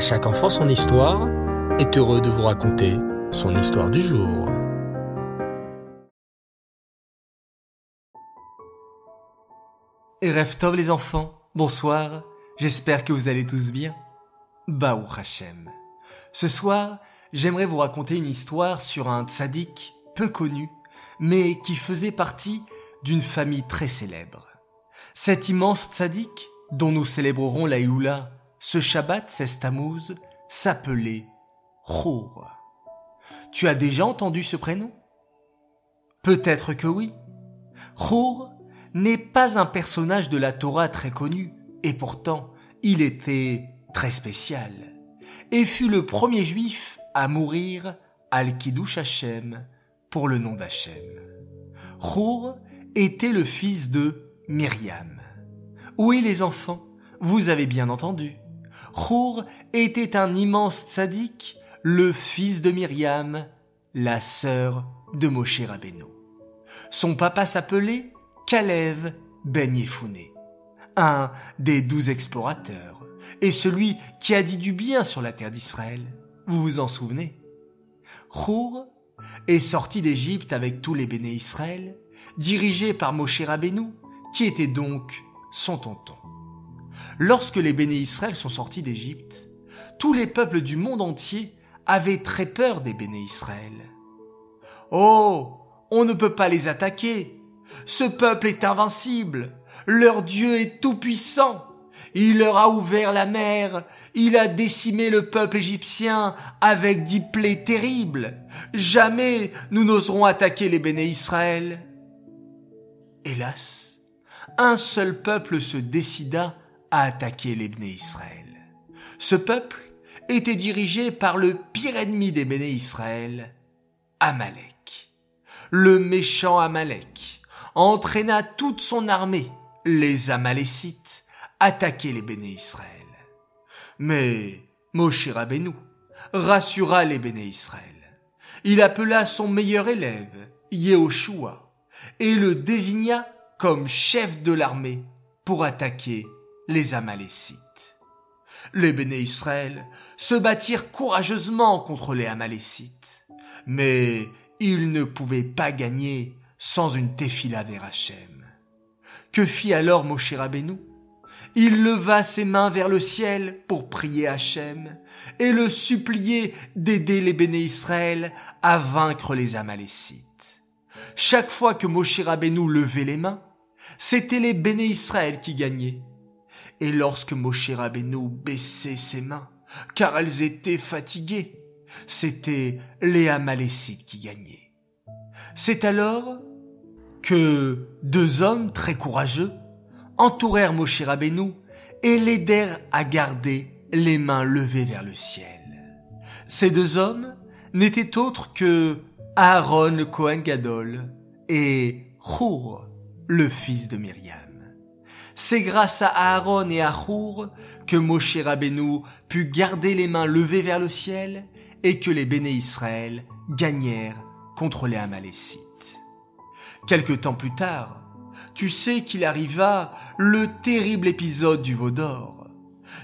Chaque enfant son histoire est heureux de vous raconter son histoire du jour. Et rêve les enfants, bonsoir, j'espère que vous allez tous bien. Baou Hachem. Ce soir, j'aimerais vous raconter une histoire sur un tzaddik peu connu, mais qui faisait partie d'une famille très célèbre. Cet immense tzaddik, dont nous célébrerons la ce Shabbat 16 Tammuz, s'appelait Chour. Tu as déjà entendu ce prénom? Peut-être que oui. Chour n'est pas un personnage de la Torah très connu, et pourtant il était très spécial, et fut le premier juif à mourir al-Kiddush Hashem pour le nom d'Hachem. Chour était le fils de Myriam. Oui les enfants, vous avez bien entendu. Chour était un immense tzaddik, le fils de Myriam, la sœur de Moshe Rabbeinu. Son papa s'appelait Kalev Ben Yefouné, un des douze explorateurs, et celui qui a dit du bien sur la terre d'Israël. Vous vous en souvenez? Chour est sorti d'Égypte avec tous les béné Israël, dirigé par Moshe Rabbeinu, qui était donc son tonton. Lorsque les béné Israël sont sortis d'Égypte, tous les peuples du monde entier avaient très peur des béné Israël. Oh, on ne peut pas les attaquer. Ce peuple est invincible. Leur Dieu est tout-puissant. Il leur a ouvert la mer. Il a décimé le peuple égyptien avec dix plaies terribles. Jamais nous n'oserons attaquer les béné Israël. Hélas, un seul peuple se décida à attaquer les béné Israël. Ce peuple était dirigé par le pire ennemi des béné Israël, Amalek. Le méchant Amalek entraîna toute son armée, les Amalécites, attaquer les béné Israël. Mais Moshe Rabbeinu rassura les béné Israël. Il appela son meilleur élève, Yehoshua, et le désigna comme chef de l'armée pour attaquer les Amalécites. Les béné Israël se battirent courageusement contre les Amalécites, mais ils ne pouvaient pas gagner sans une tefila vers Hachem. Que fit alors Moshe Rabbeinu? Il leva ses mains vers le ciel pour prier Hachem et le supplier d'aider les béné Israël à vaincre les Amalécites. Chaque fois que Moshe Rabbeinu levait les mains, c'était les béné Israël qui gagnaient. Et lorsque Moshe Rabbeinu baissait ses mains, car elles étaient fatiguées, c'était les Amalécites qui gagnaient. C'est alors que deux hommes très courageux entourèrent Moshe Rabbeinu et l'aidèrent à garder les mains levées vers le ciel. Ces deux hommes n'étaient autres que Aaron le Kohen Gadol et Chour, le fils de Myriam. C'est grâce à Aaron et à Chour que Moshe Rabbeinu put garder les mains levées vers le ciel et que les béné Israël gagnèrent contre les Amalécites. Quelque temps plus tard, tu sais qu'il arriva le terrible épisode du veau d'or.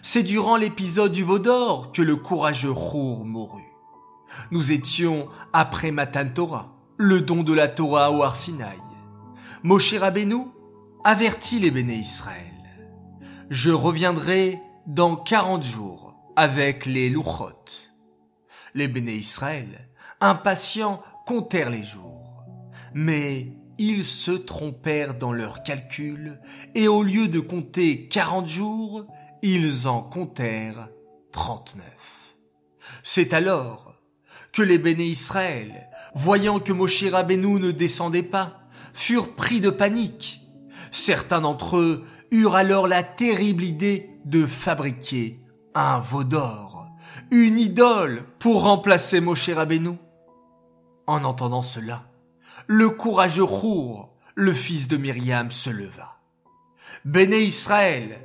C'est durant l'épisode du veau d'or que le courageux Chour mourut. Nous étions après Matan Torah, le don de la Torah au Arsinaï. Moshe Rabbeinu avertit les béné Israël. Je reviendrai dans quarante jours avec les louchot. Les béné Israël, impatients, comptèrent les jours. Mais ils se trompèrent dans leurs calculs, et au lieu de compter quarante jours, ils en comptèrent trente-neuf. C'est alors que les béné Israël, voyant que Moshe Rabbeinu ne descendait pas, furent pris de panique. Certains d'entre eux eurent alors la terrible idée de fabriquer un veau d'or, une idole pour remplacer Moshe Rabbeinu. En entendant cela, le courageux Chour, le fils de Myriam, se leva. Béné Israël,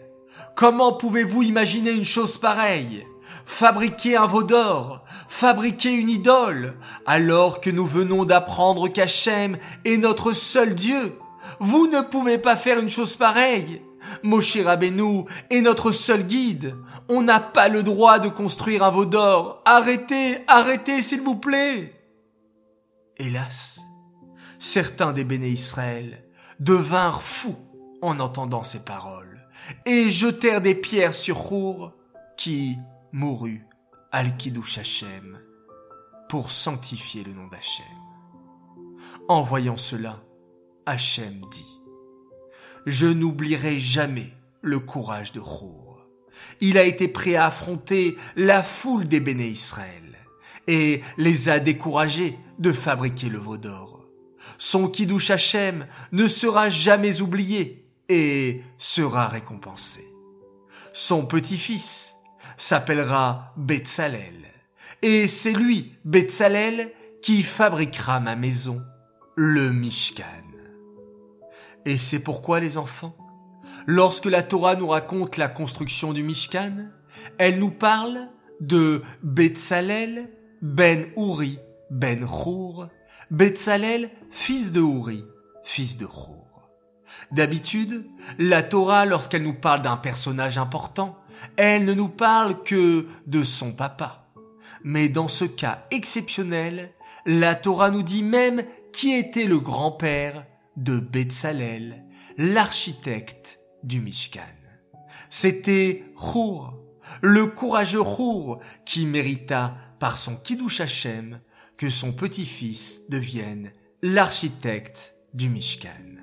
comment pouvez-vous imaginer une chose pareille? Fabriquer un veau d'or, fabriquer une idole, alors que nous venons d'apprendre qu'Hachem est notre seul Dieu. Vous ne pouvez pas faire une chose pareille. Moshe Rabbeinu est notre seul guide. On n'a pas le droit de construire un veau d'or. Arrêtez, arrêtez, s'il vous plaît. Hélas, certains des béné Israël devinrent fous en entendant ces paroles et jetèrent des pierres sur Hour qui mourut al Kiddush pour sanctifier le nom d'Hachem. En voyant cela, Hachem dit Je n'oublierai jamais le courage de Hour. Il a été prêt à affronter la foule des béné Israël et les a découragés de fabriquer le veau d'or. Son Kiddush Hashem ne sera jamais oublié et sera récompensé. Son petit-fils s'appellera Betsalel, et c'est lui, Betsalel, qui fabriquera ma maison, le Mishkan. Et c'est pourquoi les enfants, lorsque la Torah nous raconte la construction du Mishkan, elle nous parle de Betsalel ben Uri, ben Chour, Betsalel, fils de Uri, fils de Chour. D'habitude, la Torah, lorsqu'elle nous parle d'un personnage important, elle ne nous parle que de son papa. Mais dans ce cas exceptionnel, la Torah nous dit même qui était le grand-père de Betsalel, l'architecte du Mishkan. C'était Chour, le courageux Chour qui mérita par son Kiddush Hashem que son petit-fils devienne l'architecte du Mishkan.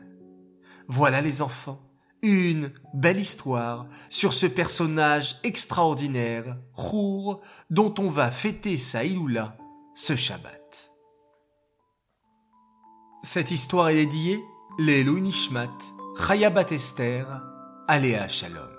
Voilà les enfants, une belle histoire sur ce personnage extraordinaire, Rour, dont on va fêter sa Iloula ce Shabbat. Cette histoire est dédiée les Nishmat, Chayabat Esther, Aléa Shalom.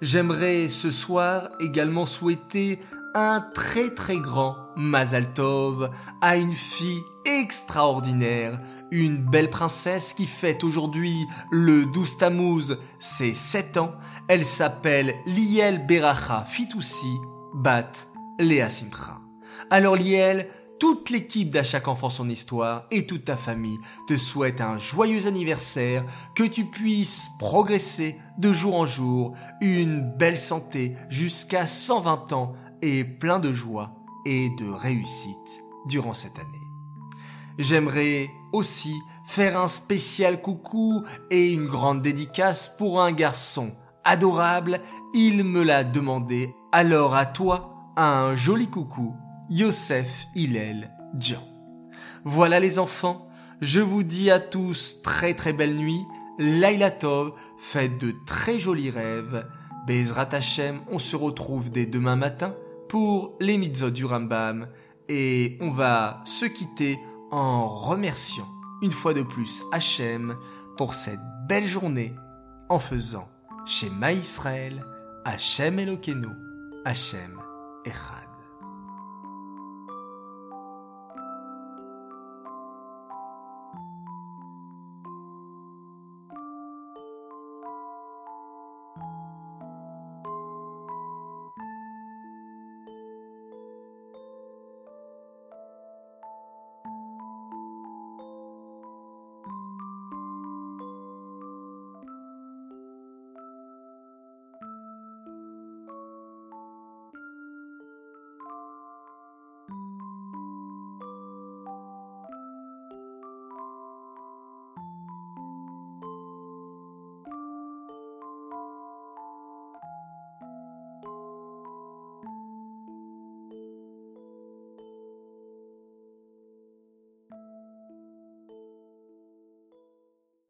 J'aimerais ce soir également souhaiter un très très grand Mazal Tov à une fille extraordinaire, une belle princesse qui fête aujourd'hui le 12 Tammuz ses 7 ans. Elle s'appelle Liel Beracha Fitoussi Bat Léa Simcha. Alors Liel, toute l'équipe d'À chaque enfant son histoire et toute ta famille te souhaite un joyeux anniversaire, que tu puisses progresser de jour en jour, une belle santé jusqu'à 120 ans et plein de joie et de réussite durant cette année. J'aimerais aussi faire un spécial coucou et une grande dédicace pour un garçon adorable. Il me l'a demandé. Alors à toi, un joli coucou, Yosef Hillel Djan. Voilà les enfants, je vous dis à tous très très belle nuit. Laila Tov, faites de très jolis rêves. Bezrat Hashem, on se retrouve dès demain matin pour les mitzvot du Rambam et on va se quitter en remerciant une fois de plus Hachem pour cette belle journée en faisant chez Israël Hachem Elokeinu Hachem Echad.